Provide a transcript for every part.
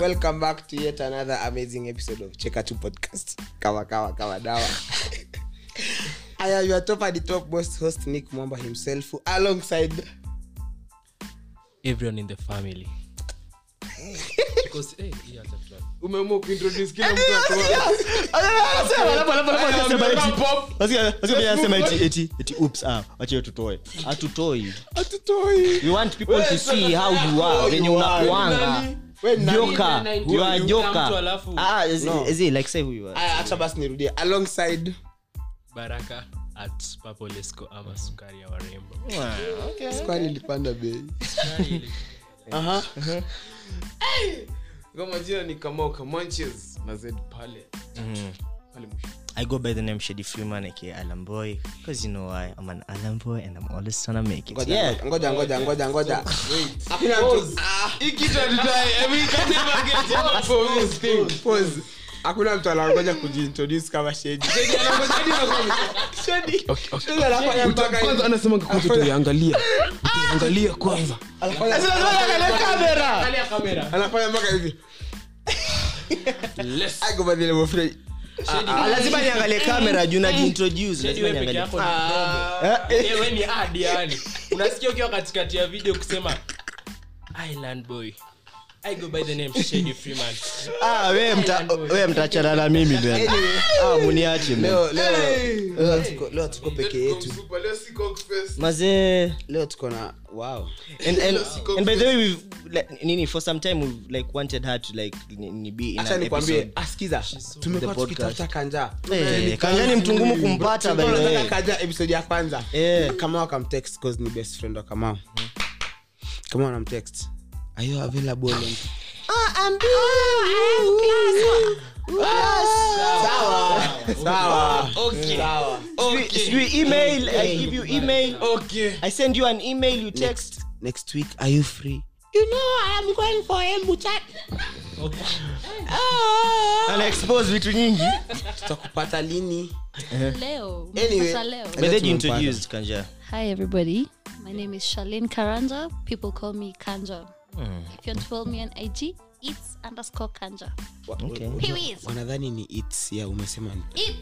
welcome back to yet another amazing episode of cheka tu podcast kawa kawa kawa dawa i am your top at the top most host nick mwamba himself alongside everyone in the family because hey, hii hata fulani. umeamua kuintroduce kila mtu atoa- asema eti oops ah wache tutoe hatutoi we want people to see how you are venye unakuanga joka. You are Kila mtu joka ah is, No. is it like say who you are? Aya acha basi nirudie. Alongside baraka at papolesco ama sukari ya warembo. Skwani ilipanda bei. Aha. ngoma jina ni kamoka. Manches na zed pale pale mwisho I go by the name Shady Freeman aka Alan Boy because you know why? I'm an Alan Boy and I'm always trying to make it. ngoja yeah. ngoja ngoja ngoja ngoja. Hakuna mtu ah, hii kitu hatudai I mean, can't never get enough for this thing. pause. hakuna mtu anangoja kujiintroduce kama anangoja hadi Shedi anafanya mpaka hivi. kwanza anasema kwanza tuiangalia tuiangalia kwanza. Anafanya- anafanya mpaka hivi. I go by the name of Fred. Ah, lazima niangalie kamera juu najiintroduce Shedi lazima wewe peke niangalie. yako ni mdogo. Eh, ukiwa katikati ya video kusema island boy i go by the name shady freeman. Ah wewe mta wewe mtachana na mimi bwana ah muniache man. leo leo. Leo tuko- leo tuko peke yetu. mazee leo tuko na wow. And, and, and by the way we've like, nini for some time we've like wanted her to like ni, ni be in acha nikwambie askiza tumekuwa The podcast. tukitafuta kanja Eh, kanjani mtungumu kumpata by the tunataka kanja episode ya kwanza. Eh. kama wakamtext cause ni best friend wa kamao kama wanamtext are you available on sawa. Sawa. Sawa. Should we email i give you email. Okay. I send you an email you text. next next week are you free? You know i am going for embu chat ana expose vitu nyingi. Tutakupata lini? Leo. Anyway. Leo. But then you introduced kanja. Hi everybody. My name is shalin karanja. People call me kanja if you want to follow me on ig it's underscore kanja. Okay. Wanadhani ni its ya umesema ni It-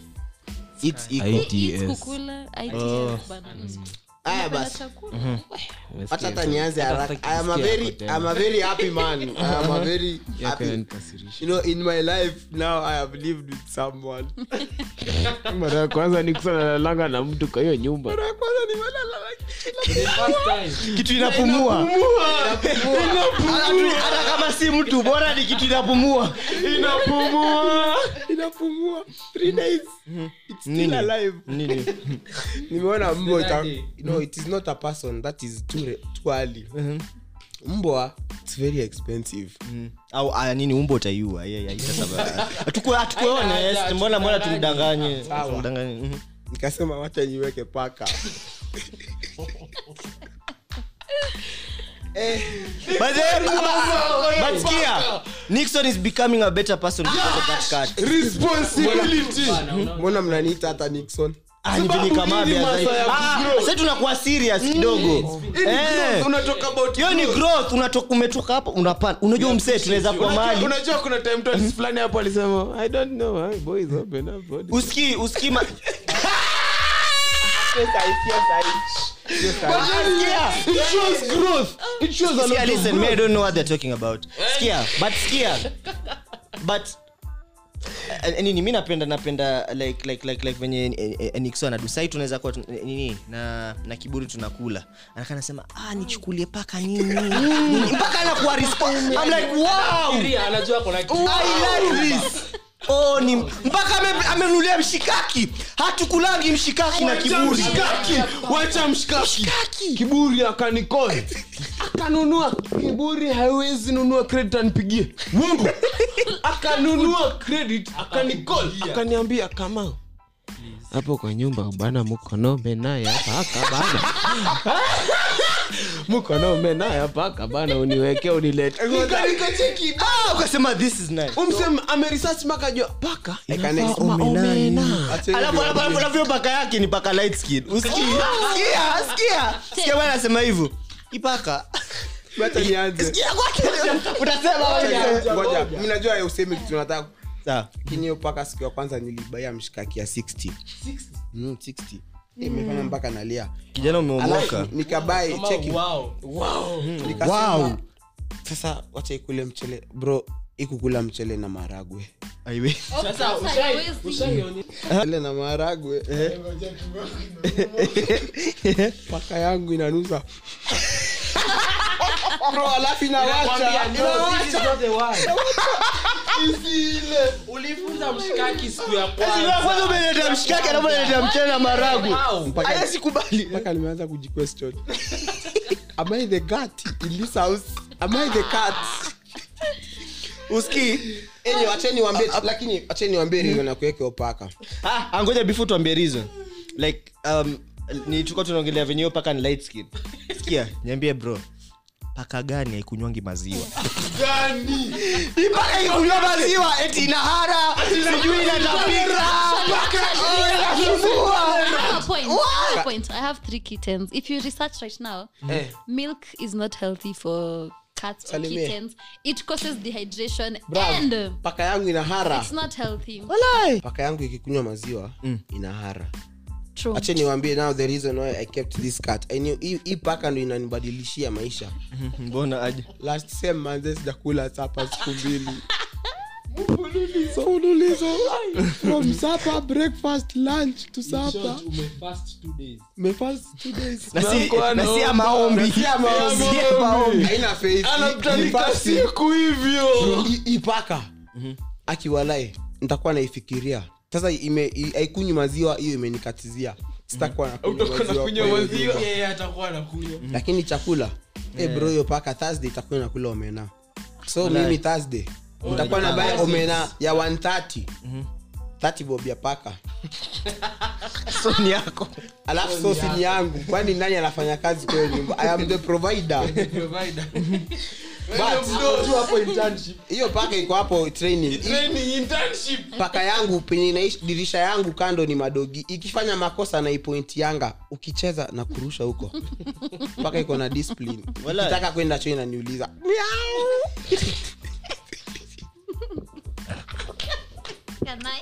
its it's kukula ITS bana. aya Napenda basi. chakula. Hata hata nianze haraka. i am a very i am a very happy man. I am a very happy. you know in my life now i have lived with someone. Mara ya kwanza ni kusanalanga na mtu kwa hiyo nyumba. Kitu. inapumua. Hata- hata kama si mtu bora ni kitu inapumua. Inapumua. Inapumua. Three days it's still Nini? alive. Nini? Nimeona mbwa ita, no it is not a person that is too, re- too early. Mbwa it's very expensive. Mm. au nini umbo utaiua? Yeah, yeah, itasaba- Hatuku- hatukuone mbona mbona tumdanganye? Sawa. Tumdanganye, mhm. nikasema wacha niweke paka But then, but sikia, Nixon is becoming a better person because of that cat. responsibility. Mbona mnaniita hata nixon? Ah, Ah, tunakuwa serious kidogo. Eh. unatoka about hiyo ni growth. unatoka umetoka hapo unapanda. Unajua msee tunaweza kuwa Unajua- unajua kuna time tu fulani hapo alisema i don't know boys open up uski uski ma- It shows growth. It shows a lot Skia, of listen, me, I don't know what they're talking about. Skia, but skia. But eh, nini mi napenda napenda like like like like venye eh, eh, anadu sai tunaweza kuwa eh, nini na na kiburi tunakula anakaa nasema ah nichukulie paka nini Nini? mpaka anakuwa respond I'm like wow anajua kuna. I like this Oh, ni mpaka ame- amenulia mshikaki. Hatukulangi mshikaki na kiburi. Mshikaki, wacha mshikaki. Kiburi akanikoe akanunua kiburi haiwezi nunua credit anipigie. Mungu. Akanunua credit akanikol akaniambia kama hapo kwa nyumba bana mkonome naye hapa bana bana uniweke unilete. Nikacheki, Ah, umsem paka alafu paka yake ni paka light skin. Usikie. Sikia sikia. Sikia bwana anasema hivyo. Ipaka Wacha nianze. Sikia kwake. Utasema wewe. Ngoja, mimi najua usemi kitu nataka Sawa. paka siku ya kwanza nilibaia mshikaki ya 60 Mm, 60 imefanya mpaka nalia. Kijana umeomoka. Nikabai cheki. wow. nikasema Wow. sasa wacha ikule mchele. Bro ikukula mchele na maragwe mchele na maharagwe paka yangu inanusa. Alafu inawacha ulifunza mshikaki siku ya kwanza. kwanza mshikaki alafu unaleta mchele na maragwe haya sikubali mpaka nimeanza kujiquestion. Am i the cat in this house? Am i the cat? Uski enye wacheni wambie lakini wacheni wambie ringo na kuweke opaka Ah, ah, before tuambie rizo like um, ni tulikuwa tunaongelea venye hiyo paka ni light skin. Sikia niambie bro paka gani haikunywangi maziwa Hii paka ikunywa maziwa eti inahara sijui inatapika I have a point. I have a point. I have three kittens. If you research right now, milk is not healthy for cats or Salimie. kittens. It causes dehydration Bravo. and paka yangu inahara it's not healthy. paka yangu ikikunywa maziwa inahara Ache niwambie now the reason why i kept this cat I knew, hii paka ndo inanibadilishia maisha. Mbona aje? Last same manze sijakula sapa siku mbili. Mfululizo. From supper breakfast lunch to supper. Umefast two days. mefast two days. Na si- na si ya maombi. Si ya maombi. haina faith. Ni hivyo. Hii akiwalae nitakuwa naifikiria sasa haikunywi maziwa hiyo imenikatizia. Sitakuwa atakuwa anakunywa. lakini chakula eh bro hiyo paka thursday itakuwa nakula omena. So mimi thursday nitakuwa na buy omena ya 130 30 bob ya paka. So yako. Alafu sosi ni yangu. Kwani nani anafanya kazi hiyo nyumba? I am the provider. Provider. hiyo paka iko hapo training. Paka yangu penye dirisha yangu kando ni madogi. Ikifanya makosa na ipointi yanga ukicheza na kurusha huko. Paka iko na discipline. Kitaka kwenda cho inaniuliza Can I?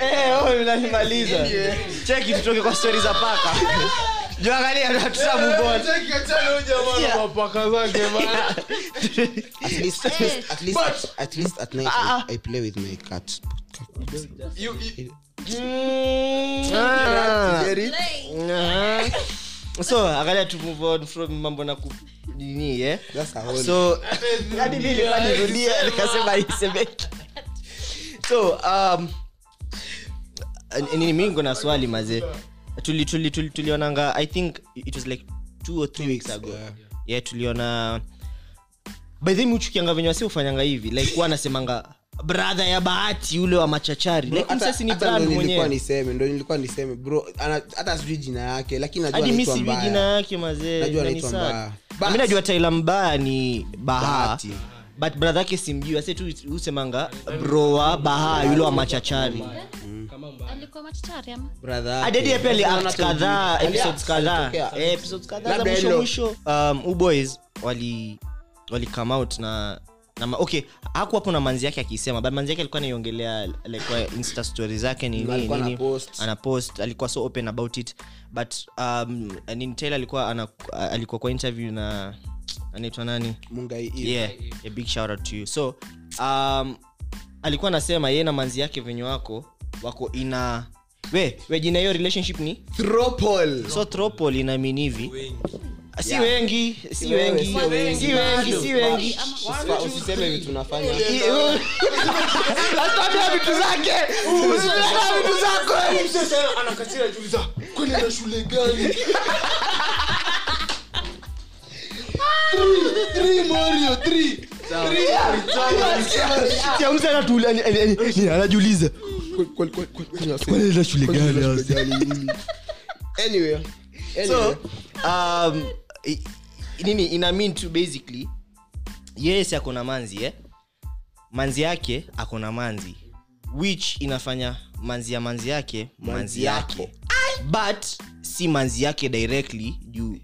Eh, oh, unanimaliza. Cheki tutoke kwa stori za paka. Juangalia so angalia to move on from mambo na kunini eh? So hadi nilikuwa nikasema isemeki. So um nini mimi niko na swali mazee tuli tuli tuli tulionanga i think it was like two or three weeks ago. Yeah. yeah tuliona by the way uchukianga venye wasi ufanyanga hivi like huwa brother ya bahati ule wa machachari. Like Hata- ni brand mwenyewe. niseme ndo nilikuwa niseme. Bro hata sijui jina yake lakini najua hadi sijui jina yake mazee Najua anaitwa. Mbaya. Najua taila mbaya ni baha. Bahati. but brother yake simjui. Ase tu husemanga broa baha yule wa machachari. Adedi pia hata kadhaa episodes kadhaa. Eh, episodes kadhaa za mwisho mwisho. Um uboys wali wali come out na na okay haku hapo na manzi yake akisema but manzi yake alikuwa anaiongelea like kwa insta story zake nini Alikuwa nini ana post. alikuwa so open about it. But um nini Taylor alikuwa ana, alikuwa kwa interview na anaitwa nani? Mungai Eve. yeah a big shout out to you. So um alikuwa anasema yeye na manzi yake venye wako wako ina we we jina hiyo relationship ni? Thropol. so tropol inamini hivi si wengi si wengi si wengi. si wengi usiseme vitu unafanya Ataambia vitu zake Usiseme vitu zako anakatira juliza kwenda na shule gani kwani na shule gani anyway so um, i- nini ina mean to basically yes ako na manzi eh? manzi yake ako na manzi which inafanya manzi ya manzi yake manzi, Manzi yake yako. but si manzi yake directly juu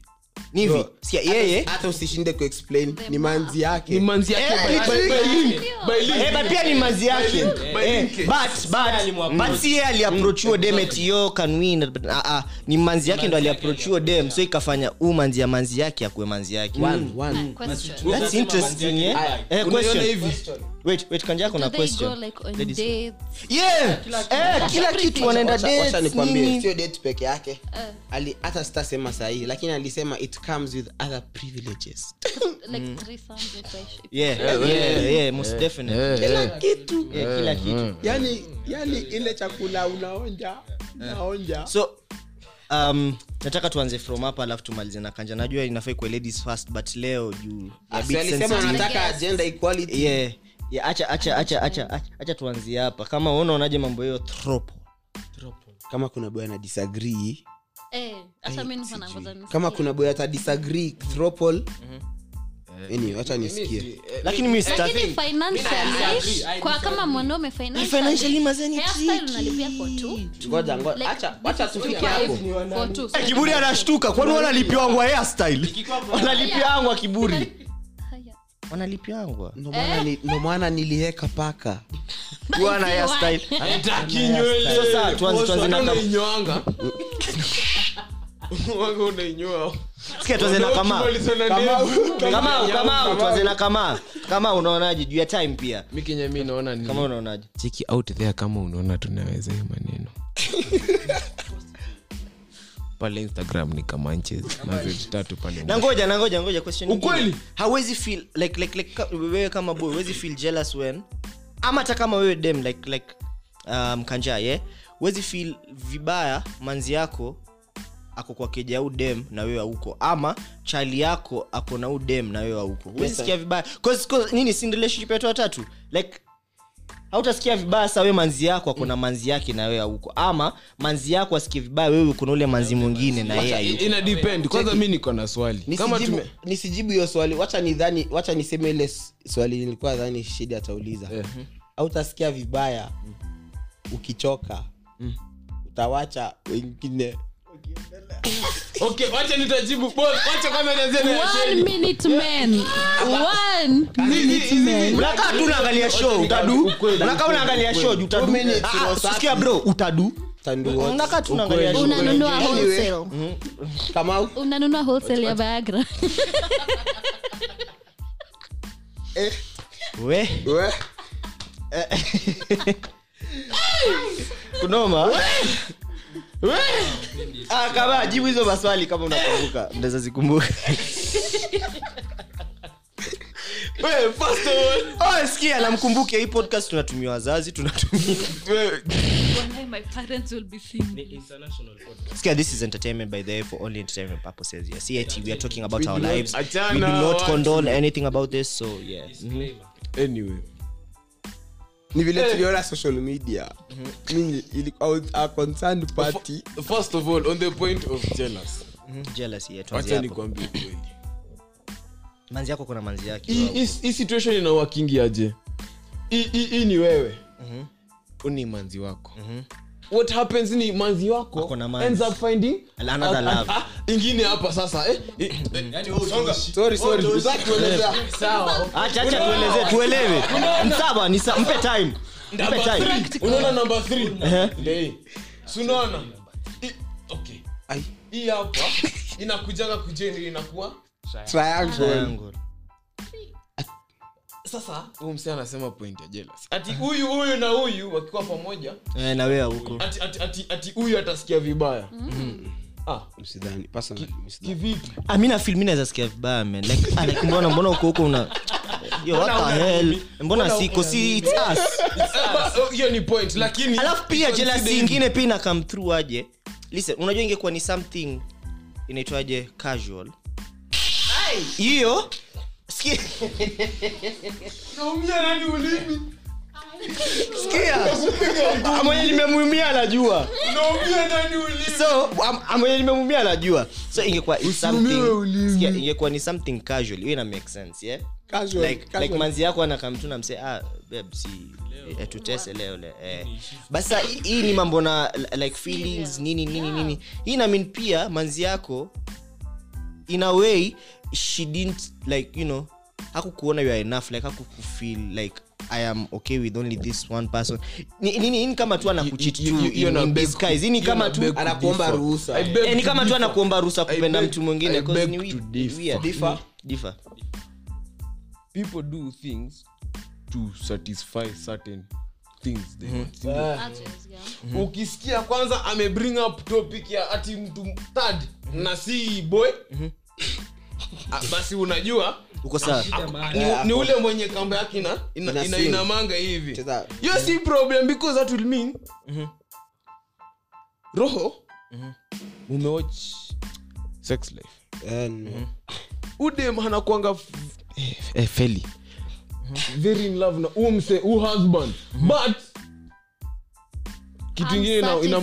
ni hivi? Sikia yeye? Hata usishinde kuexplain. Ni manzi ni manzi yake. By- by- by link. By link. Eh, but pia ni mazi yake. Eh, but- but- alimwapproach. but si yeye aliaprochiwa dem eti yo can win Ah, ah, ni manzi yake ndo aliaprochuo dem so ikafanya huu manzi ya manzi yake akuwe manzi yake. One, one. Question. That's interesting, yeah? Aya, Eh, question. Wait, wait, kanja kuna go question? like on Ladies. dates? Yeah, eh, kila kitu wanaenda dates, nikwambie sio date peke yake. Ali- hata sitasema sahihi lakini alisema it comes with other privileges. Like threesomes if I sh- Yeah, yeah, yeah, most definitely. kila kitu. Yeah, kila kitu. Yani yani ile chakula unaonja unaonja. So um, nataka tuanze from hapa alafu tumalize na kanja. Najua inafai kwa ladies first but leo juu Yes. yeah yeah acha acha acha acha acha- acha. tuanzie hapa. Kama wewe unaonaje mambo hiyo tropo. Kama kuna boya na disagree. Eh, hata mimi nilikuwa nangoja nisikie. kama kuna boya ata disagree anyway wacha nisikie. lakini mimi lakini sitaki. Financially kwa kama mwanaume financially financially mazeni hairstyle unalipia for two. Ngoja ngoja Like, acha wacha this is tufike hapo. for two. So kiburi anashtuka. Kwani wanalipiwangwa hairstyle? Wanalipiangwa kiburi. Wanalipiangwa. Ndo maana ni- ndo maana niliweka paka. Kama- unaonaje? Juu ya time pia. Mi kenye mi naona kama unaonaje? Cheki out there kama unaona tunaweza hiyo maneno pale instagram ni kama nches mazeti tatu pale na ngoja na ngoja ngoja question. Ukweli? hawezi feel like like like ka- wewe kama boy huwezi feel jealous when ama hata kama wewe dem like like um, kanja yeah? Huwezi feel vibaya manzi yako ako kwa keja au dem na wewe auko ama chali yako ako na au dem na wewe auko sikia vibaya. Cause, cause nini si relationship yetu watatu? Like hautasikia vibaya sa we manzi yako akona manzi yake na wewe auko ama manzi yako asikie vibaya wewe kuna ule manzi mwingine na yeye ina depend. Kwanza mi niko na swali. Kama nisijibu tume nisijibu hiyo swali. Wacha nidhani wacha niseme ile swali nilikuwa dhani shidi atauliza. Eh. au utasikia vibaya ukichoka utawacha wengine okay wacha nitajibu. Wacha kwanza nianzie na One minute man. One minute man. unakaa tu unaangalia show utadu? unakaa unaangalia show utadu? Two minutes, roho safi. sikia bro utadu? Tandu what? unakaa tu unaangalia show. Unanunua wholesale. Kama unanunua wholesale ya viagra. We. We. Kunoma kama jibu hizo maswali kama unakumbuka ndaweza zikumbuka Well, first of all, oh, namkumbuke hii podcast tunatumia wazazi tunatumia well, my parents will be seeing Ni international podcast. sikia this is entertainment by the way for only entertainment purposes yeah. CIT, we are talking about our lives. we do not condone anything about this so yeah. Disclaimer. anyway ni vile tuliona social media. Mimi ilikuwa a concerned party. first of all on the point of jealous. Mhm, jealous yeah tuanzie wacha hapo. nikwambie kweli manzi yako kuna manzi yake? Hii- aje? Hii- ni wewe. Uni manzi wako what happens ni manzi wako ends up finding Another love. ingine hapa sasa eh, eh, eh, sorry sorry Utaki kuelezea. Acha acha tuelezee tuelewe. Msaba ni mpe time. Mpe time. unaona number three? Ile. Hii. Si unaona? Hii- okay. Ai, hii hapa inakujanga kujeni inakuwa Triangle. Sasa huyu msee anasema point ya jealous. ati huyu huyu na huyu wakiwa pamoja Eh, na wewe huko. ati ati ati ati huyu atasikia vibaya. Ah. Msidhani kivipi? Ah, mi nafil mi naweza sikia vibaya man. Like, ah, like mbona mbona uko huko una Yo, what the hell? mbona siko si it's us. Hiyo ni point lakini alafu pia jealousy pia ina come through aje. Listen unajua ingekuwa ni something inaitwaje casual. Hiyo sikia naumia nani ulimi? Sikia mwenye nimemwimia anajua. Naumia nani ulimi? So mwenye nimemwimia anajua. So ingekuwa it's something sikia ingekuwa ni something casual. Hiyo ina make sense yeah? Casual, like, casual. like manzi yako anakamtu na mse ah, babe, si eh, tutese leo le eh. basa hii- hii ni mambo na like feelings nini nini nini. Hii namin pia manzi yako in a way she didn't like you know hakukuona you are enough like hakukufeel like i am okay with only this one person. Nini ni, ni, ni kama tu anakuchit You- you- you- tu you're in, not in beg- disguise. Hii ni kama not tu Anakuomba ruhusa. I beg Eh, ni kama tu anakuomba ruhusa kupenda mtu mwingine people do things to satisfy certain things they want. Artists, yeah. ukisikia kwanza amebring up topic ya ati mtu third na si boy. Ah, basi unajua uko sawa? ni, ni ule mwenye kamba yake ina, ina, Ina inamanga hivi. Hiyo si problem because that will mean roho umewatch sex life. Udem anakwanga f- eh, eh, feli. Very in love na huo mse huu husband. But kitu ingine ina-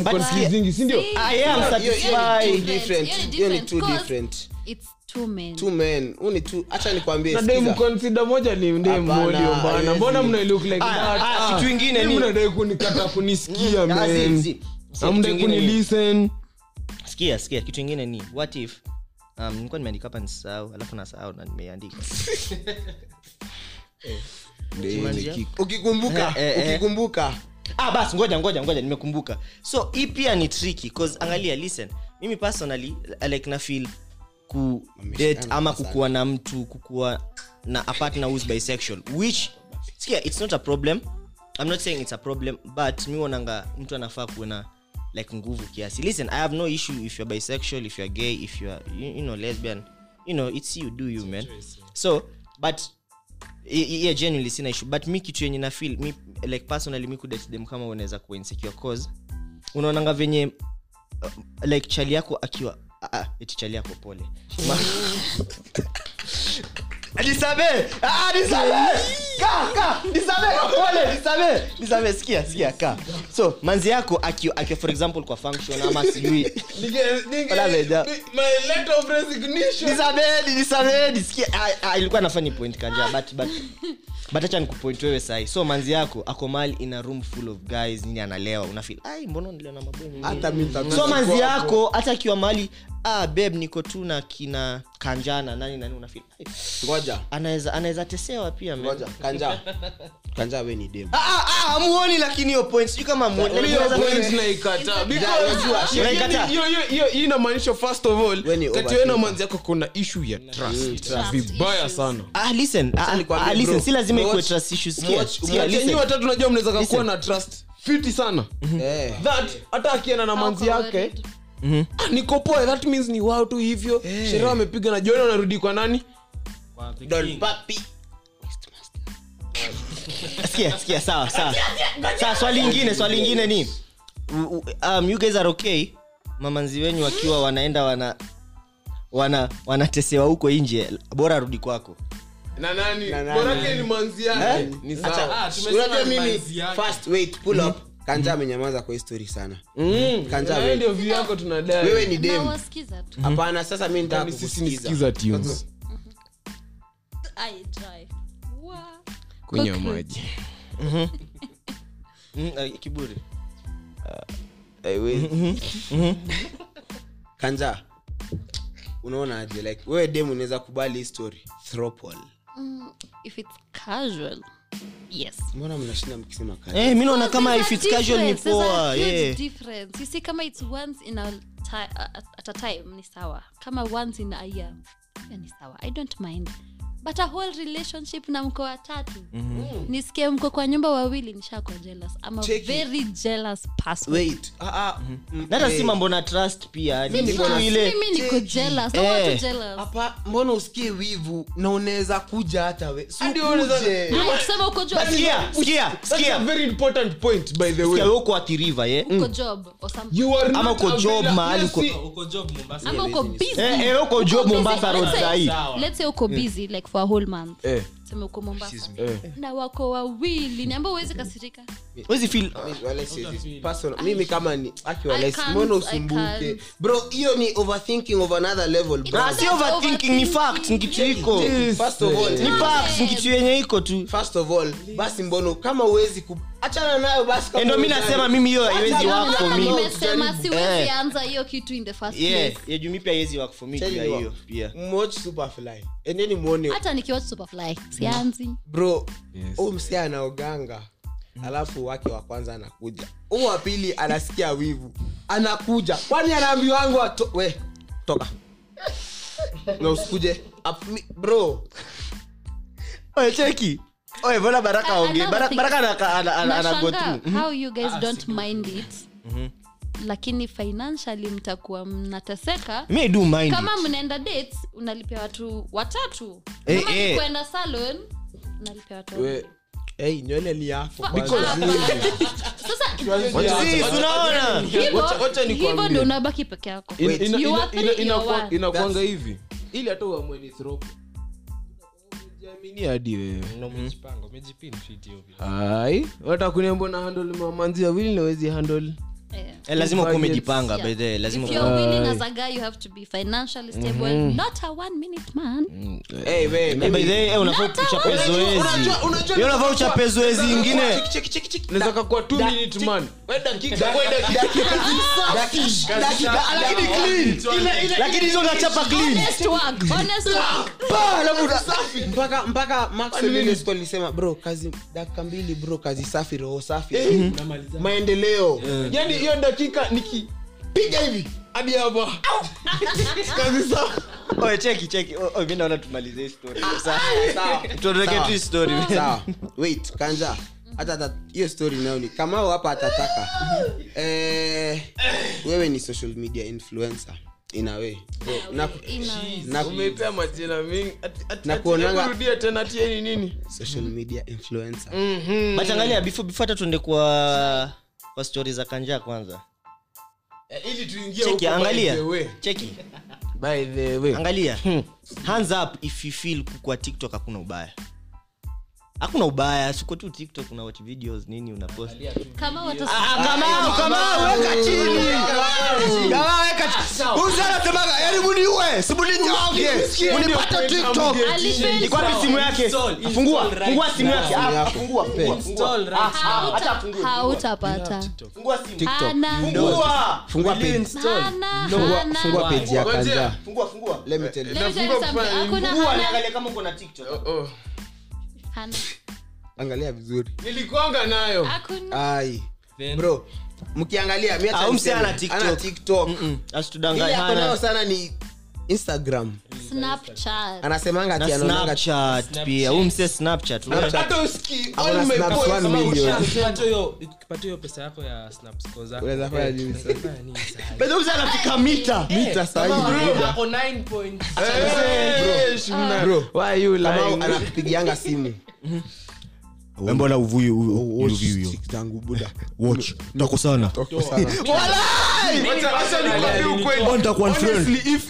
Unsatisfied. Two men. Huu ni two- acha nikwambie na sikiza. dem consider moja ni dem bana. Mbona mna look like that? kitu ingine ni- mnadai kunikata kunisikia man. amdai kitu ingine ni- kunilisten. Sikia sikia. Kitu ingine ni what if um, nilikuwa nimeandika hapa nisahau alafu nasahau na nimeandika. Ukikumbuka ukikumbuka. Ah basi ngoja ngoja ngoja nimekumbuka. So hii pia ni tricky cause angalia listen. Mimi personally like na feel ku date ama kukuwa na mtu kukuwa na a partner who's bisexual which sikia it's not a problem. I'm not saying it's a problem but mi wonanga mtu anafaa kuwe na like nguvu kiasi. Listen i have no issue if you're bisexual if you're gay if you're you, you know lesbian. You know it's you do you man? So but yeah genuinely sina issue. But mi kitu yenye na feel mi like personally mi kudate them kama unaweza kuwa insecure cause unaonanga venye uh, like chali yako akiwa eti chali yako pole. Ma- nisamee ah, nisamee ka ka! Nisamee pole nisamee nisamee sikia sikia ka. So manzi yako for example kwa function ama sijui. Ah, ah, ilikuwa nafanya point kanja but but batacha nikupoint wewe sahi so manzi yako ako mali ina room full of guys nini analewa unafil ai mbona niliona maboy nyingine?" hata mi nitakuwa- so manzi yako hata akiwa mali ah beb niko tu na kina kanjana nani nani ngoja. Anaweza anaweza tesewa pia man. ngoja kanja. Kanja we ni dem. Ah, ah, ah, amuoni lakini hiyo point sijui kama hii inamaanisha first of all kati wewe na yako kuna issue ya trust. trust. Vibaya sana. Ah, listen, ah, ah, ah, listen, si lazima ikuwe trust issues. Sikia, sikia, listen. Watatu najua mnaweza kuwa na trust fiti sana. Eh. that hata akienda na manzi yake worried. ah, niko that means ni wao tu hivyo. Sherehe wamepiga na jioni wanarudi kwa nani? Don Papi. sikia sikia sawa sawa. Sawa swali ingine swali ingine ni um, you guys are okay? Mamanzi wenyu wakiwa wanaenda wana wana wanatesewa huko nje bora rudi kwako. Na nani? Na nani? borake ni manzi yake. Ni sawa. unajua mimi first wait pull up kanja amenyamaza kwa histori sana. Mm, Kanja we. wewe ndio view yako tunadai. Wewe ni dem. Hapana sasa mi nitaka Yaani kunywa maji. Mm, uh, kiburi kanja unaona aje? Like wewe dem unaweza kubali hii story thropol Mm, if it's casual yes. Mbona mnashinda mkisema eh mi naona kama if it's casual ni poa yeah. difference. You see kama it's once in a ti- at at a time ni sawa. Kama once in a year ni sawa. I don't mind but a whole relationship na mko watatu. Nisikie mko kwa nyumba wawili nishakuwa jealous. I'm a Cheki. very jealous person. Wait. Ah, ah, Mm-hmm. hata eh, si mambo na trust pia mimi niko jealous. No want to Eh. jealous. Hapa mbona usikie wivu na unaweza kuja hata wewe Si ukuje. Haya, kusema uko job. Sikia sikia That's a sikia. very important point by the way. sikia uko athiriva ye uko job or something. You are Ama uko job mahali uko- uko job mombasa. Ama uko busy. eh eh uko job. Mombasa road Let's say- sahi Sawa. let's say uko busy like for a whole month. Eh. Seme uko mombasa. Eh. na wako wawili. Niambao uwezi kasirika. Wezi feel personal- mimi kama ni usumbuke? bro hiyo ni overthinking of another level bro. Si overthinking ni fact ni kitu iko. First of all, ni fact ni kitu yenye iko tu. First of all basi mbono kama uwezi ku achana nayo basi Eh, ndo mi nasema mimi hiyo haiwezi Wacha work for me. Nimesema siwezi Eh. anza hiyo kitu in the first yeah place. yeah, juu mi pia haiwezi work for me juu hiyo pia mwatch superfly. Endeni mwone. Hata nikiwatch superfly sianzi. Bro Yes. huu msia anaoganga alafu wake wa kwanza anakuja. Huu wa pili anasikia wivu. Anakuja. Kwani anaambiwangu ato- we toka. Na usikuje. Bro. Cheki oye mbona baraka aongee baraka things. ana- ana- ana- ana go how you guys don't mind it? Lakini financially mtakuwa mnateseka. Do mind kama mnaenda dates unalipia watu watatu. Hey, kama eh. kwenda salon unalipia watu We- hey, nywele ni. Ah, ndo unabaki peke yako. Inakwanga hivi. Ili hata uamweni three, vile. ai wata kuniambia na handle mamanzia wili nawezi handle Eh. Eh, lazima ukuwa umejipanga by the way, lazima If ukuwa- you're willing as a guy, you have to be financially stable, not a one minute man. Hey, we, Eh, by the way, eh, unafaa Hata uchape zoezi. Unajua- unajua- Yeye unafaa uchape zoezi ingine. Cheki, cheki, cheki. naweza kakua two Da- minute man. we dakika. We dakika. Dakika- dakika- dakika- lakini clean. lakini hizo unachapa clean. Honest work, honest work. Pa, alafu una- mpaka mpaka Maxwell ile siku alisema bro kazi dakika mbili bro kazi safi roho safi. Maendeleo. Yani hiyo dakika nikipiga hivi hadi hapa. Kazi sawa. Oye cheki cheki. Mi naona tumalize hii story. Sasa, Sawa. tuondoke Sawa. tu story. Sawa. Wait kanja hata hata hiyo story nayo ni kamao hapa atataka eh, wewe ni social media influencer. In a way. Na, na, umepea majina mingi. Ati- ati- Na ati- kuonanga- hebu rudia tena tieni nini? Social media influencer. But angalia before before hata tuende kwa kwa stori za kanja kwanza. Ili tuingie cheki angalia. cheki. By the way. Angalia. Hands up if you feel kukwa tiktok hakuna ubaya hakuna ubaya siko tu tiktok una watch videos nini una Kama wata- kama kama weka chini kama weka chini usanasemaga yani muniue simuninyonge unipate tiktok. Iko wapi simu yake? fungua fungua simu yake. Simu yako. fungua fungua Install right now. Hautapata fungua simu. TikTok. Fungua. Fungua. Page. hana- fungua, fungua page ya kanja fungua fungua. Let me tell you. Let me tell you Nafungua something. kufanya nini? Hakuna fungua hana- niangalie kama uko na tiktok. Oh. Hana- angalia vizuri. Nilikuanga nayo. Hakuna- ai. Then- bro mkiangalia mi acha umse niseme, ana TikTok. ana tiktok Mm, ile asitudanganye ako nayo sana ni instagram Snapchat. anasemanga na ati anaonanga snapchat pia umse snapchat wewe. hata usikii Ako na all my snaps points one kama million. usha- Ukipata hiyo- pesa yako ya snaps kwa zako, Unaweza fanya nini unaweza sasa? fanya nini sasa? By the way, umse anafika mita mita sahi Bro, ako 9 points. Shimna. Bro. Why you Kamau lying? anakupigianga simu mbona buda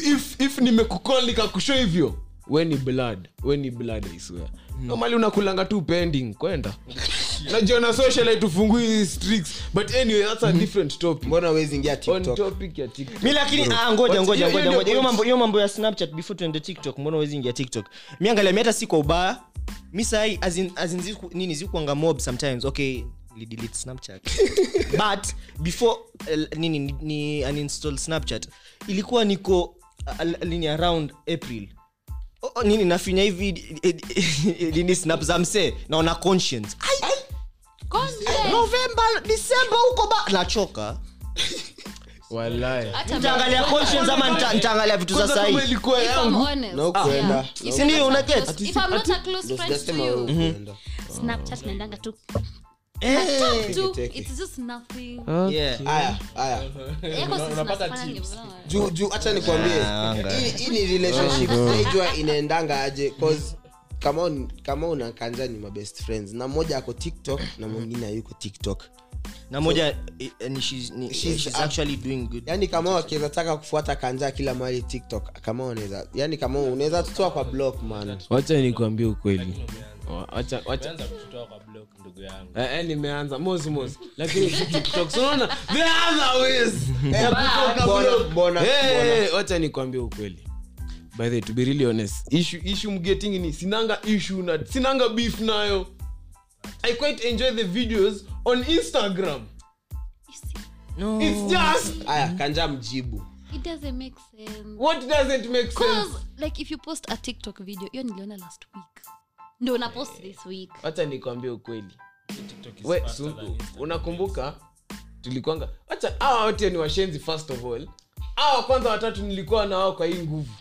if- if nimekukol nikakusho hivyo we ni blood. We ni blood iswea mm. nomali unakulanga tu pending kwenda. Najiona socialite ufungui streaks. But anyway that's a different topic. Mbona wezi ingia on topic ya tiktok. Mi lakini ah, ngoja ngoja ngoja. ngoja hiyo mambo hiyo mambo ya snapchat before tuende tiktok mbona wezi ingia tiktok? Mi angalia mi hata si kwa ubaya mi sahi as in, as in ziku, nini zikuanga mob sometimes. Okay lidelete snapchat. But before uh, nini ni, ni uninstall snapchat ilikuwa niko uh, nini around april. Oh, oh, nini nafinya hivi eh, eh, nini snap za msee naona conscience. November december huko ba nachoka nitaangalia conscience ama nita- nitaangalia vitu za Kwanza kama sahi ilikuwa If I'm yangu honest, na ukuenda yeah. If I'm ndio, not a una get? close- if I'm not a close friend to sijasema you, wewe ukuenda Snapchat naendanga tu. Eh. tu, Teke. it's just nothing. Yeah. haya haya Yako sisi unapata tunafanya tips. ni juu juu hacha nikwambie. Ah, hii hii ni relationship naijua inaendanga aje? Cause kama un- kama una ni mabest friends na mmoja ako tiktok na mwingine hayuko tiktok na moja yani kama wakiweza taka kufuata kanja kila mahali tiktok kama unaweza yani kama unaweza tutoa kwa block man. Wacha nikuambie ukweli. Wacha nimeanza lakini other ways. Nikwambie ukweli. By the way, to be really honest issue issue mgetting ni sinanga issue na sinanga beef nayo i quite enjoy the videos on instagram. No. it's just aya kanja mjibu. It doesn't make sense. What doesn't make sense? Like if you post a tiktok video hiyo niliona last week. Ndo una post this week. Wacha nikwambie ukweli. TikTok is We, faster than Instagram. unakumbuka? Tulikwanga. Wacha hawa wote ni washenzi first of all. Hawa kwanza watatu nilikuwa na wao kwa hii nguvu.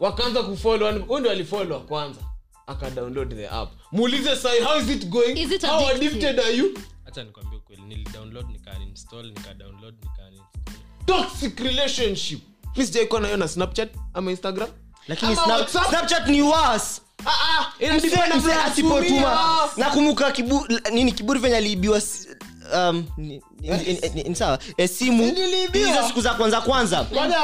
Wakaanza kufollow huyu ndo alifollow wa kwanza akadownload the app. Muulize sai how is it going? Is it how addicted are you? Acha nikwambie kweli nilidownload nikaninstall nikadownload nikaninstall toxic relationship. Mi sijaikuwa nayo na snapchat ama instagram? Lakini Ama Snap- WhatsApp? snapchat ni was ah, ah, asipotuma nakumbuka kibu, nini kiburi venye aliibiwa um, sawa? E, simu. Hizo siku za kwanza kwanza. Kwani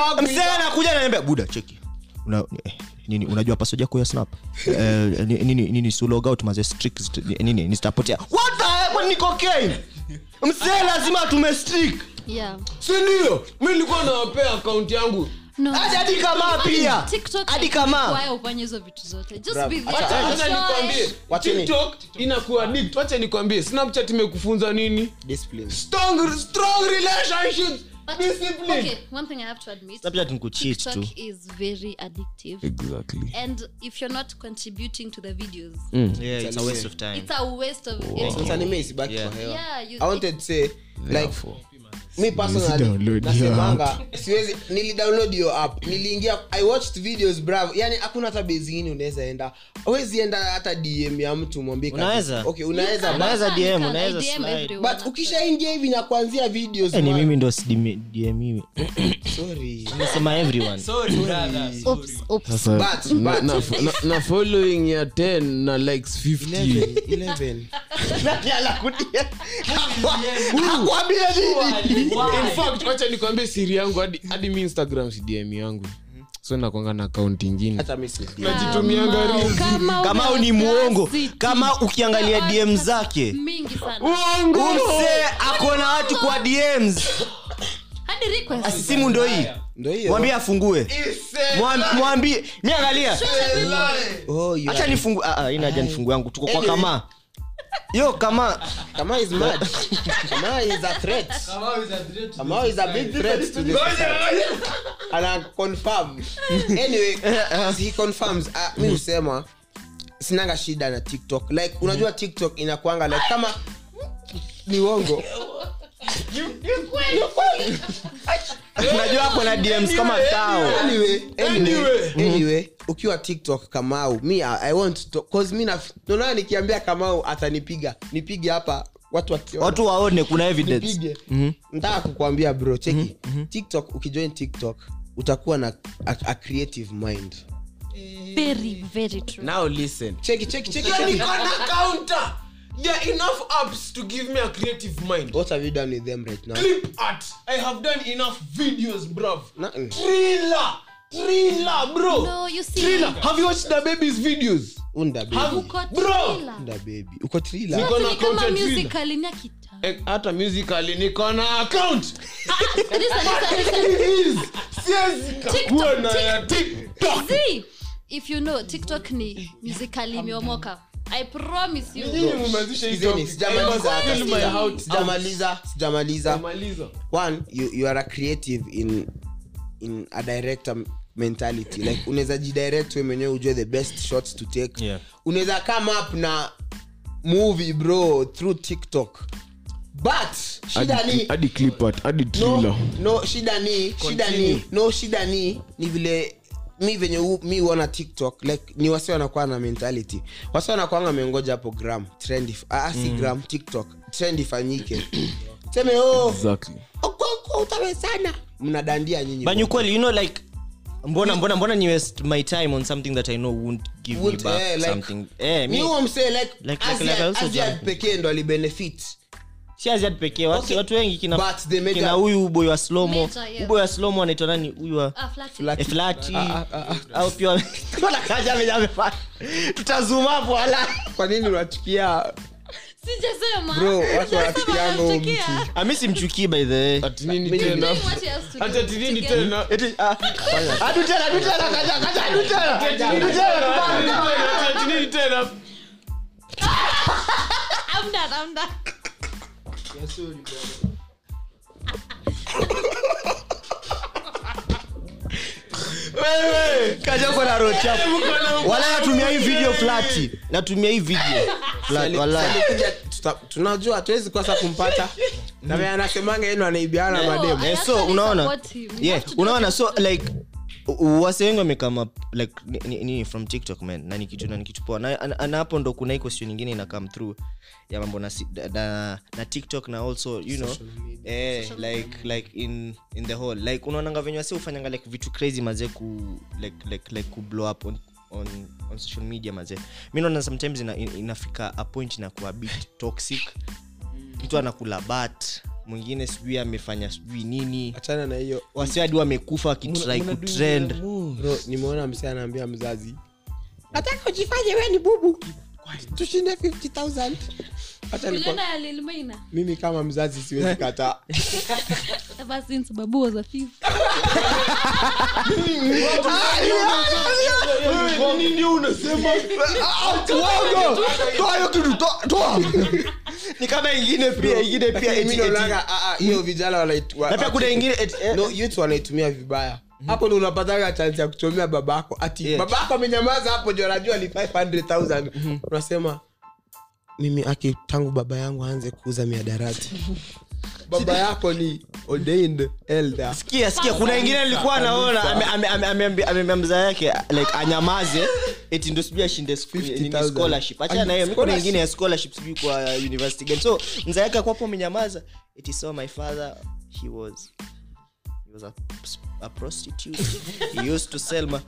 anakuja ananiambia buda cheki. Una, eh, nini unajua password yako ya snap? Eh, nini nini si log out maze strict nini nitapotea what the hell ni cocaine? Mzee lazima tume strict. Yeah. Si ndio? Mi nilikuwa nawapea akaunti yangu. No. Hadi kama pia. Nikwambie. It. Inakuwa wacha nikwambie snapchat imekufunza nini? Discipline. Strong, strong relationships But- discipline. Okay one thing i have to admit snapchat ni kucheat tu. tiktok is very addictive. Exactly. And if you're not contributing to the videos yeah it's a waste of time. it's a waste of sasa back Yeah. for hell. yeah you, i wanted to say like mi download personally nasemanga siwezi nilidownload your app niliingia i watched videos bravo yani hakuna hata bezingine unaweza enda. Awezi enda hata dm ya mtu mwambie. Unaweza. okay unaweza You but- Unaweza can, you DM, can. unaweza I DM slide. everyone, but ukishaingia hivi na kuanzia videos ni mimi ndo sidm mimi sorry. Nimesema everyone. Sorry brother oops oops. But na, but na, na, na following ya 10 na likes 50 11 11 nini? In fact wacha nikwambie siri yangu hadi hadi mi instagram sidm yangu. So nakwanga na akaunti ingine. Hata mi si najitumianga kama the ni muongo. kama ukiangalia dm zake. mingi sana. Umse akona watu kwa dms hadi simu ndo hii. Mwambie afungue. Mwam- mwambie. Mi angalia. Oh hacha nifungu ah, ah, nifungu yangu. Tuko kwa kama yo kama kama is mad. kama is a threat. Kama is a big threat to society. ana confirm. Anyway he confirms. Uh, mi husema sinanga shida na tiktok. Like unajua tiktok inakwanga like kama ni uongo. Unajua ako na dms kama tao. anyway, anyway, anyway. Ukiwa tiktok kamau mi I, i want to cause mi naona nikiambia kamau atanipiga nipige hapa watu wakiona. watu waone kuna evidence. Nipige. Nataka kukuambia bro cheki tiktok ukijoin tiktok utakuwa na a, a creative mind. Very very true. Now listen. Cheki cheki cheki Niko cheki. There are enough apps to give me a creative mind. What have you done with them right now? Clip art. I have done enough videos bruv. Nothing. thriller. Thriller bro. No you see. Thriller. Have you watched the baby's videos? Unda Have- baby Bro. thriller. unda baby. Uko thriller? Niko na Ni kama content thriller. ni ya. Eh, hata musically niko na account. Listen, listen, listen. siwezi kakuwa na ya tiktok. See, if you know tiktok ni musically imeomoka sijamaliza. One you, you are a creative in in a director mentality. Like unaweza jidirect we mwenyewe ujue the best shots to take. Yeah. unaweza come up na movie bro through tiktok. But shida ni hadi no, no shida ni shida ni no shida ni ni vile mi venye mi uona tiktok like ni wasi wanakuwa na mentality. Wasi wanakuanga amengoja hapo gram trend if- ah, gram tiktok trend ifanyike. Seme oh, exactly. okoko utawezana mnadandia nyinyi. But you know like mbona mbona mbona ni waste my time on something that i know won't give Would, me back eh, like- something. Eh me, mi huo say, like, Like- like- like, like like, also Asia pekee ndo alibenefit si aziad pekee Okay. watu wengi kina kina huyu boy wa slomo. Yeah. huyu boy wa slomo anaitwa nani? Huyu wa Ah, flat. Flat- eh, flati Ah, ah, au pia venye amefanya hapo kwa nini unachukia? Ami simchukii by the way Kaja na chafu. wala natumia hii video flati natumia hii video. Flat, wala. tunajua hatuwezi kosa kumpata. Na vile anasemanga yenu anaibiana mademu. Eh, so unaona? yeah unaona? like wase wengi wamekama like ni- ni- from tiktok man. Na ni kitu na ni kitu poa. Na, na, na hapo ndo kuna hii question nyingine ina kam through ya mambo na, na, na tiktok na also you know eh, like like in in the whole. Like unaonanga venye wase ufanyanga like vitu crazy mazee ku like like like ku blow up on on on social media mazee mi naona sometimes ina, in- inafika a point inakuwa bit toxic. Mtu anakula bat mwingine sijui amefanya sijui nini achana na hiyo wasiadi wamekufa wakinimeona msee anaambia mzazi nataka ujifanye we ni bubu tushinde 50000 Acha nikwambie, Uliona ya Lil Maina? mimi kama mzazi siwezi kataa Ever since Babu was a thief. nini unasema ni kama ingine pia ingine pia hiyo vijana kuna wanaitumia vibaya. Hapo ndo unapataga chansi ya kuchomea babako. Ati Yeah. babako amenyamaza hapo jo anajua ni 500000 unasema mimi aki tangu baba yangu aanze kuuza miadarati baba yako ni ordained elder. Sikia sikia kuna ingine nilikuwa naona ame- ame- ame- ameambi- ameambia mzaa yake like anyamaze eti ndo sijui ashinde sku- 50,000. nini, scholarship. Achana naye hiyo mi ya scholarship sijui kwa university gani. So mzee yake akwapo amenyamaza eti so my father he was he was a, a prostitute. He used to sell ma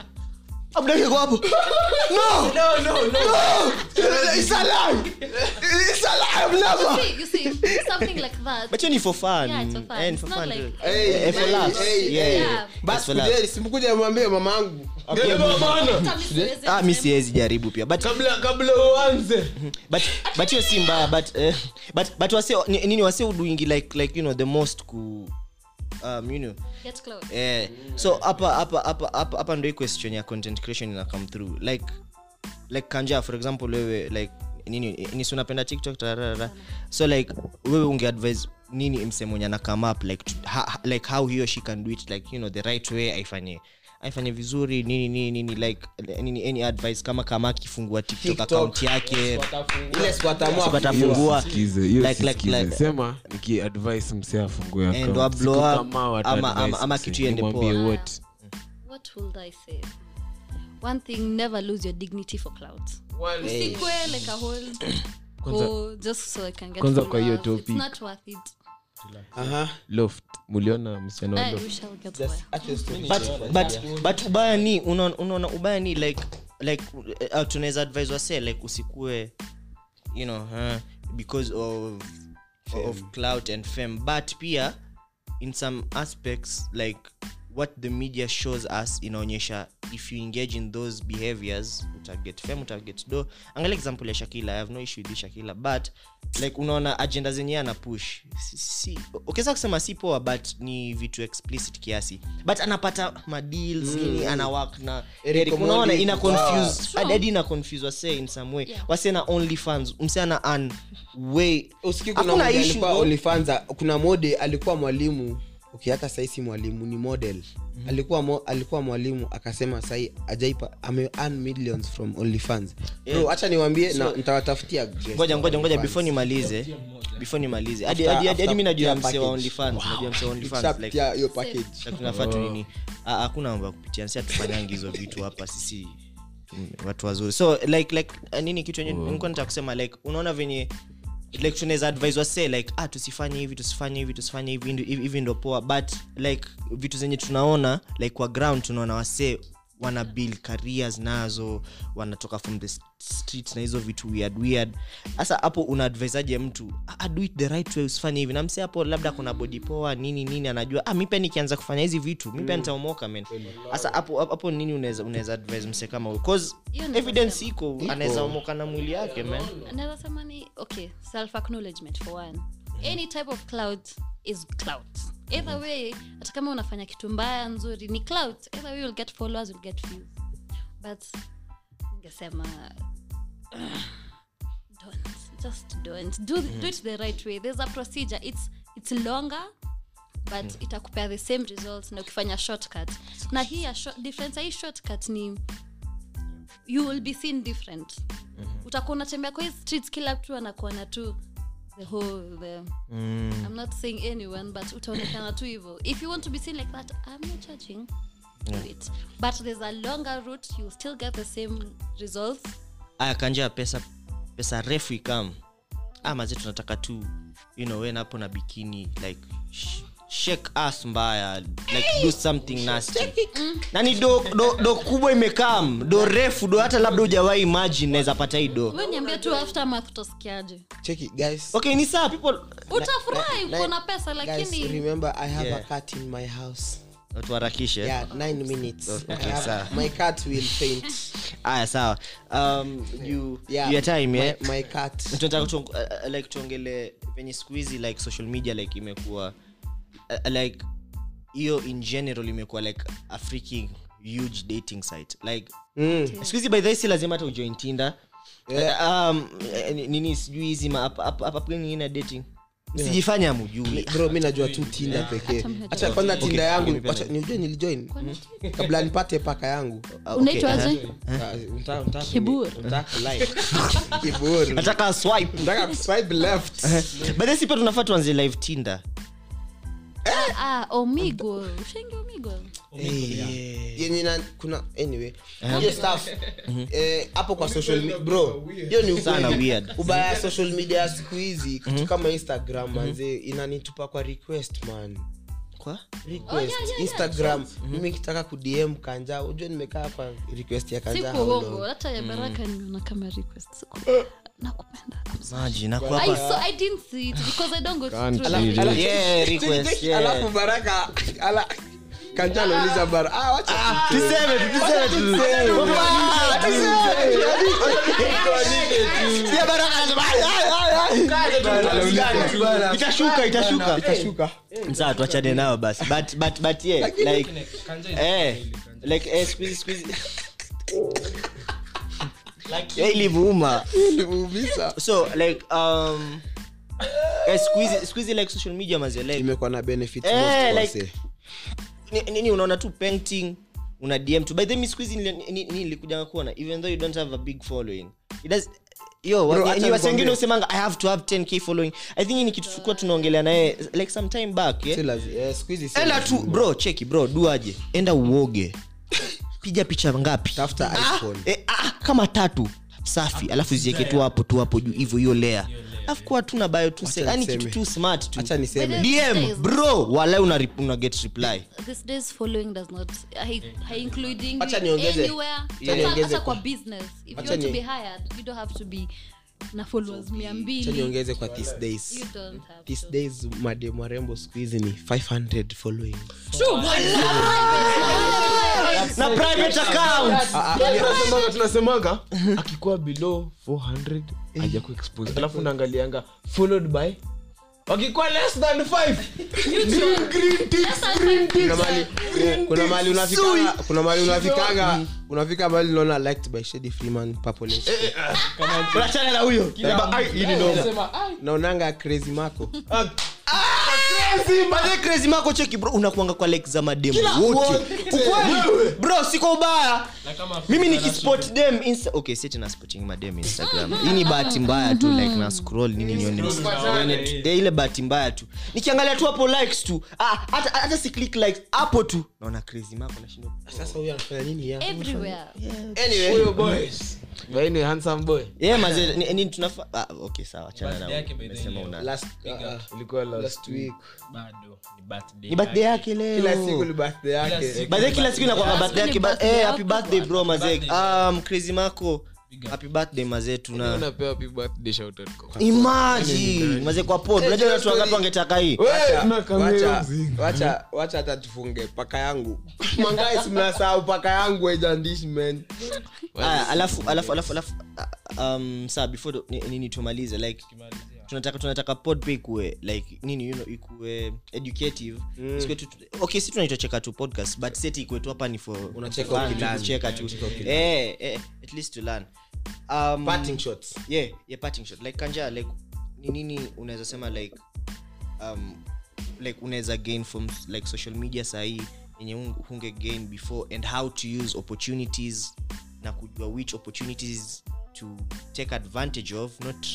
abdake kwa hapo no no no. No! It's a lie it's a lie I've never. See, you see, something like that. but ni for fun. Yeah, it's for fun. Eh, for fun like- really. Hey, Eh, for laughs. hey, Yeah, yeah. Basi for laughs. simkuja mwambie mama yangu mi siwezi ah mi siwezi jaribu pia. But kabla kabla uanze. But but hiyo si mbaya but uh, but but wase nini wase udoingi like like you know the most ku um you know. Get close. eh so hapa hapa hapa hapa hapa ndio question ya content creation ina come through? Like like kanja for example wewe like nini ni unapenda tiktok tarara so like wewe unge advise nini mse mwenye ana come up like to, ha, like how hiyo she can do it like you know the right way aifanye aifanye vizuri nini nini nini like nini any advice kama kama akifungua tiktok, TikTok. account yake like sema nikiadvise msee afungue account. wa blow up, ama- ama- ama kitu iende poa. what. What would I say? One thing, never lose your dignity for clout. Usikwe like Kwanza- oh, just so I can get kwanza kwa hiyo. It's topic. not worth it. Aha. loft. Muliona msichana story. but but but ubaya ni unaona ubaya ni like like uh, tunaweza advise wase like usikue you know uh, because of of clout and fame. But pia in some aspects like what the media shows us inaonyesha if you engage in those behaviors utaget fem utaget do angalia example ya shakila i have no issue with this shakila but like unaona agenda zenyewe ana push. Si, si, ukiweza kusema si poa but ni vitu explicit kiasi. But anapata madeals nini ana work na Eric unaona ina confuse wow. hadi ina confuse wase in some way. Yeah. wase na only fans msiana an way. Usikii kuna Hakuna mode issue, alikuwa bro. OnlyFans, kuna mode alikuwa mwalimu okay, hata saisi mwalimu ni model. Alikuwa mo, alikuwa mwalimu akasema sahii ajaipa ame earn millions from onlyfans bro acha niwaambie na nitawatafutia ngoja ngoja ngoja before nimalize before nimalize. Hadi hadi hadi mimi najua mse wa only fans wow. najua mse wa onlyfans like Ukishapitia your package. like tunafaa tu nini? Ah, hakuna mambo ya kupitia si hatufanyangi hizo vitu hapa sisi watu wazuri. So like like nini kitu yenye nilikuwa nataka kusema like unaona venye like tunaweza advise wase like ah tusifanye hivi tusifanye hivi tusifanye hivi hivi ndo poa. But like vitu zenye tunaona like kwa ground tunaona wase wana build careers nazo wanatoka from the streets na hizo vitu weird weird. Hasa hapo unaadvisaje mtu? Ah, do it the right way usifanye hivi. Namse hapo labda kuna body poa nini nini anajua. Ah, mi pia nikianza kufanya hizi vitu mi pia nitaomoka men hasa hapo hapo nini unaweza unaweza advise mse kama huyo? Cause evidence iko anaweza omoka na mwili yake man. Anaweza sema ni okay self acknowledgement for one. Any type of cloud is clout either way hata kama unafanya kitu mbaya nzuri ni clout. Either way you'll get followers you'll get views. But ningesema don't. Just don't. Do, do it the right way. There's a procedure. It's, it's longer but itakupea the same results na ukifanya shortcut. Na hii ya difference hii shortcut ni you will be seen different. Utakuwa unatembea kwa hii streets kila mtu anakuona tu the whole the i'm not saying anyone but utaonekana tu if you want to be seen like that i'm not judging. It. But there's a longer route you still get the same results. Aya kanja pesa pesa refu ikam. Amaze tunataka tu you know wen hapo na bikini like sh- shake us mbaya like do something nasty. nani do, do, do kubwa imekam do refu do hata labda ujawai imagine naweza pata hii do. Wewe niambie tu aftermath utasikiaje? Cheki guys. Okay ni saa people utafurahi uko na pesa guys remember i have Yeah. a cat in my house. Tuharakishe yeah nine minutes. Okay, sawa. my cat will faint. Aya sawa. Um, you, yeah. your time my, yeah? my cat. Tunataka uh, uh, like tuongele venye siku hizi like social media like imekuwa uh, like hiyo in general imekuwa like a freaking huge dating site. Like mm. siku hizi by the si lazima hata ujoin tinder. Yeah. um, eh, nini sijui hizi ma- app- app- app gani ingine ya dating. Sijifanya mujui bro mi najua tu tinda pekee. Hata hacha kwanza tinda yangu nijue nilijoin kabla nipate paka yangu. Ah, okay, unaitwaje uh-huh. Ah, pia tunafaa tuanze live ah, omigo. Ushaingia omigo. Yenye na kuna anyway. Hiyo stuff. Eh, hapo kwa social me- bro hiyo ni Sana weird. ubaya ya social media ya siku hizi kitu kama instagram manze inanitupa kwa request man. Kwa? Request. Instagram. Mimi kitaka kudm kanja. Ujue nimekaa kwa request ya kanja siku how long? uongo hata ya baraka nimeona kama request. Siku- nakupenda. Maji I, so, I didn't see it because I don't go Can't through see that. yeah request yeah. alafu baraka ala kanja bara ah, wacha tuseme tu tuseme tu Pia Baraka anasema, "Ai, ai, ai, ai." itashuka itashuka. Itashuka sawa tuachane nao basi. But but but yeah like eh like eh squeeze squeeze. like yeah ilivuuma. So like um eh squeeze squeeze like social media maze like. Na benefits Eh, like- wasee. ni- nini unaona tu painting una dm tu. By the skuhizi squeeze nilikuja kuona even though you don't have a big following. It does usemanga i have to have 10k following. I think ni kitu tulikuwa tunaongelea naye like some time back yeah? eh, siku enda tu bro cheki bro duaje. Enda uoge piga picha ngapi? Tafuta Ah, iphone eh, ah, kama tatu. Safi alafu zieke tu hapo tu hapo juu hivyo hiyo lea alafu kuwa tu na bio tu yani kitu tu smart tu. Hacha niseme. Dm bro wala una, una get reply. These days following does not hai- hai including Acha niongeze. Acha niongeze kwa- kwa business. If you want to be hired you don't have to be na followers mia Acha mbili. niongeze kwa these days. these days madem warembo siku hizi ni 500 following na private account. Tunasemaga tunasemaga akikuwa below 400 hajakuwa expose alafu naangalianga followed by wakikuwa less than 5 green green ticks green ticks kuna mali kuna mali unafikanga kuna mali unafikanga unafika mali unaona liked by shady freeman purple unachana na huyo. Naonanga crazy mako Baadaye crazy mako cheki bro. Unakuanga kwa like za mademu wote. ukweli bro siko ubaya. Mimi nikispot dem insta okay seti na spotting madem instagram. Hii ni bahati mbaya tu like na scroll nini nione ile bahati mbaya tu. Nikiangalia tu hapo likes tu. Ah hata hata si click likes hapo tu. Naona crazy mako nashindwa sasa huyu anafanya nini ya? Everywhere. Anyway. Boys Baini handsome boy. Yeah mazee ni, ni tunafa ah okay sawa achana na yake by umesema una last uh, ilikuwa last last week. bado ni birthday ni birthday yake. leo kila siku ni birthday yake. siku. By the way, kila siku inakwanga birthday yake ni ba- birthday eh, happy birthday bro mazee um crazy mako. Happy birthday mazee tuna unapewa happy birthday shout out kwa imagine mazee kwa pod. Unajua watu wangapi wangetaka hii? Wacha- tunakamia wacha- mzinga. wacha wacha hata tufunge paka yangu. Mangais mnasahau paka yangu ejandishi man. Alafu alafu alafu alafu uh, um saa before nini tumalize like tunataka tunataka pod pay ikue like nini you know ikue educative. Isikuwe tu okay si tunaitwa cheka tu podcast but seti ikue tu hapa ni for Unacheka fun, ukilearn. kucheka tu. Eh eh at least to learn um, parting shots. Yeah yeah parting shot like kanja like ni nini unaweza sema like um like unaweza gain from like social media sahii yenye hunge gain before and how to use opportunities na kujua which opportunities to take advantage of not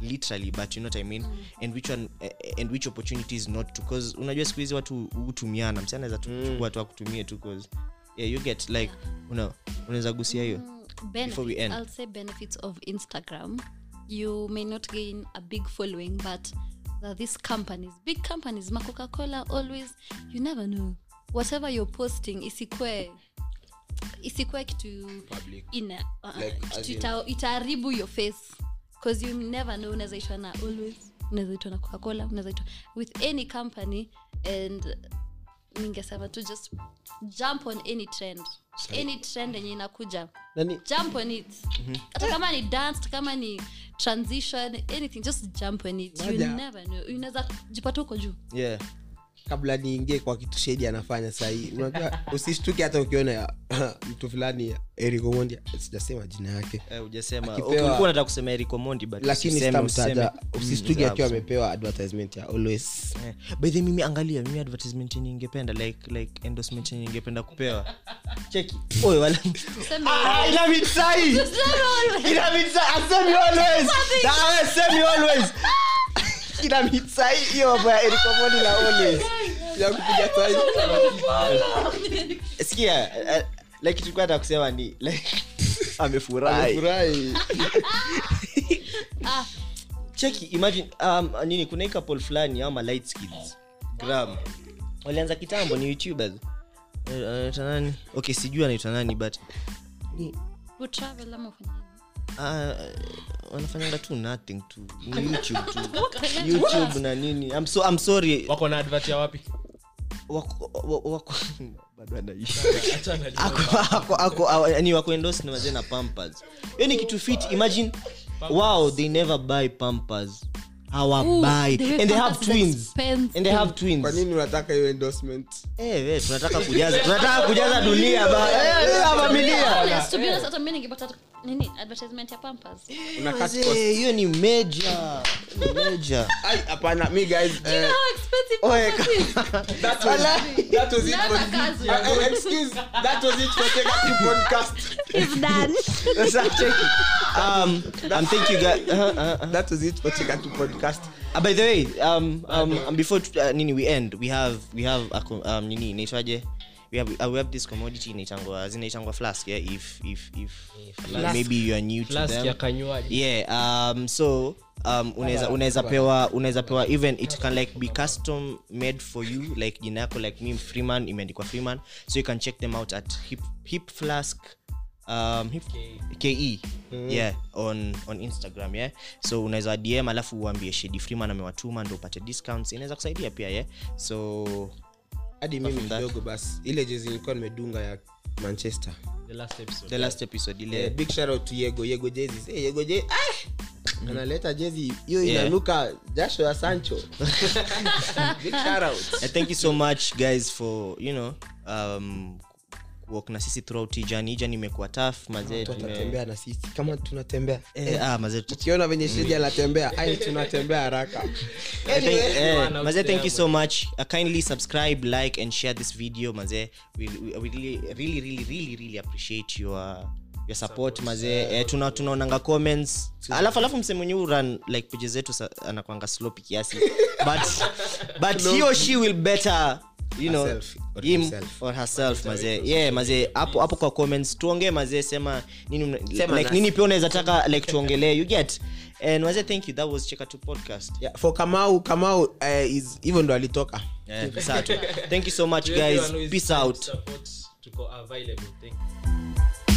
literally but you know what i mean? And which one eh, and which opportunities not to cause unajua siku hizi watu hutumiana msi anaweza tuchukua tu akutumie tu cause yeah you get like una unaweza gusia hiyo Before we benefits, end. I'll say benefits of Instagram. You may not gain a big following, but there are these companies, big companies, ma Coca Cola, always, you never know. Whatever you're posting, isikwe isikwe kitu Public. ina uh, Like, kitu ita, itaharibu your face because you never know unaweza itwa na always unaweza itwa na coca cola unaweza itwa with any company and ningesema tu just jump on any trend. Any trend yenye inakuja. Nani? Jump on it. Hata kama ni dance hata kama ni transition anything just jump on it. You Moja. never know. Unaweza jipata huko juu. Yeah kabla niingie kwa kitu shedi anafanya sahii. Unajua usishtuke hata ukiona mtu fulani erikomondia sijasema jina yake. Eh, lakini sitamtaja. Mm, akiwa amepewa advertisement ya always. Eh, by the mimi angalia mimi advertisement yenye ingependa like like endorsement yenye ingependa kupewa. Cheki. Oye wala Ah, ina mitsai. Ina mitsai. Asemi always. Asemi always ina mitsai hiyo mambo ya erikomoni na ole. Ya kupiga tai. Sikia eh, like tulikuwa ta kusema ni like amefurahi. Furahi ah, cheki imagine um, nini kuna hii couple fulani ama light skins gram. Walianza kitambo ni youtubers. Eh, anaitwa nani? Okay sijui anaitwa nani but ni wanafanyanga tu nothing tu. Ni youtube tu. Youtube na nini? I'm, so, I'm sorry. Wako na advert ya wapi? Wako, wako, bado anaishi. Ako- ako- ako- awa- wako endorse na wazee na pampers. Hiyo ni kitu fit imagine wow they never buy pampers. Way and they have twins. and they have kwa nini unataka hiyo endorsement? Eh, we, tunataka kujaza tunataka kujaza dunia ba. Eh, eh, familia to be honest, hata mimi ningepata nini advertisement ya pampers Una cut Wazee, cost. hiyo ni major major Ai, hapana mi guys eh, how expensive Oye, pampers is that was, that was it for Naanza kazi. Eh, eh, excuse that was it for Take Active podcast It's done. Sasa cheki. Um, um, thank you guys. Uh, uh, uh. that was it for Take Active podcast Uh, by the way, um, um, um, before uh, nini we end, we have we have a, co- um, nini inaitwaje? We have uh, we have this commodity inaitangwa zinaitangwa flask yeah if if if Flask. maybe you are new to them. ya kanywaji. Yeah um so um unaweza unaweza pewa unaweza pewa even it can like be custom made for you like jina yako like me freeman imeandikwa freeman. So you can check them out at hip hip flask um hip, ke yeah on on instagram yeah. So unaweza dm alafu uambie shedi freeman amewatuma ndo upate discounts. Inaweza kusaidia pia yeah. So hadi mimi mdogo basi ile jezi nilikuwa nimedunga ya manchester. The last episode. The last episode ile. Yeah, big shout out to yego yego jezi. Hey, yego je ah! analeta jezi hiyo Yeah. inanuka jasho ya sancho. Big shout out. Thank you so much guys for you know um kuwalk na sisi throughout journey journey imekuwa tough mazee tume- na sisi. Kama tunatembea. Eh, ah, mazee tuta- venye shedi anatembea ai tunatembea haraka. Eh, eh, mazee thank you so much. Uh, kindly subscribe like and share this video mazee. We, we, we really, really really really really appreciate your your support mazee. Eh, tuna tunaonanga comments. Alafu alafu msee mwenye run like pages zetu anakwanga sloppy kiasi. But but he or she will better you know Herself. Or him himself. or herself. Mazee yeah mazee hapo hapo kwa comments tuongee mazee sema nini Sema like nini pia unaweza taka like tuongelee you get? And mazee thank you. That was cheka to podcast. Yeah, for kamau kamau uh, is even ndo alitoka. Yeah, thank you so much guys. peace out. support, tuko available. Thank you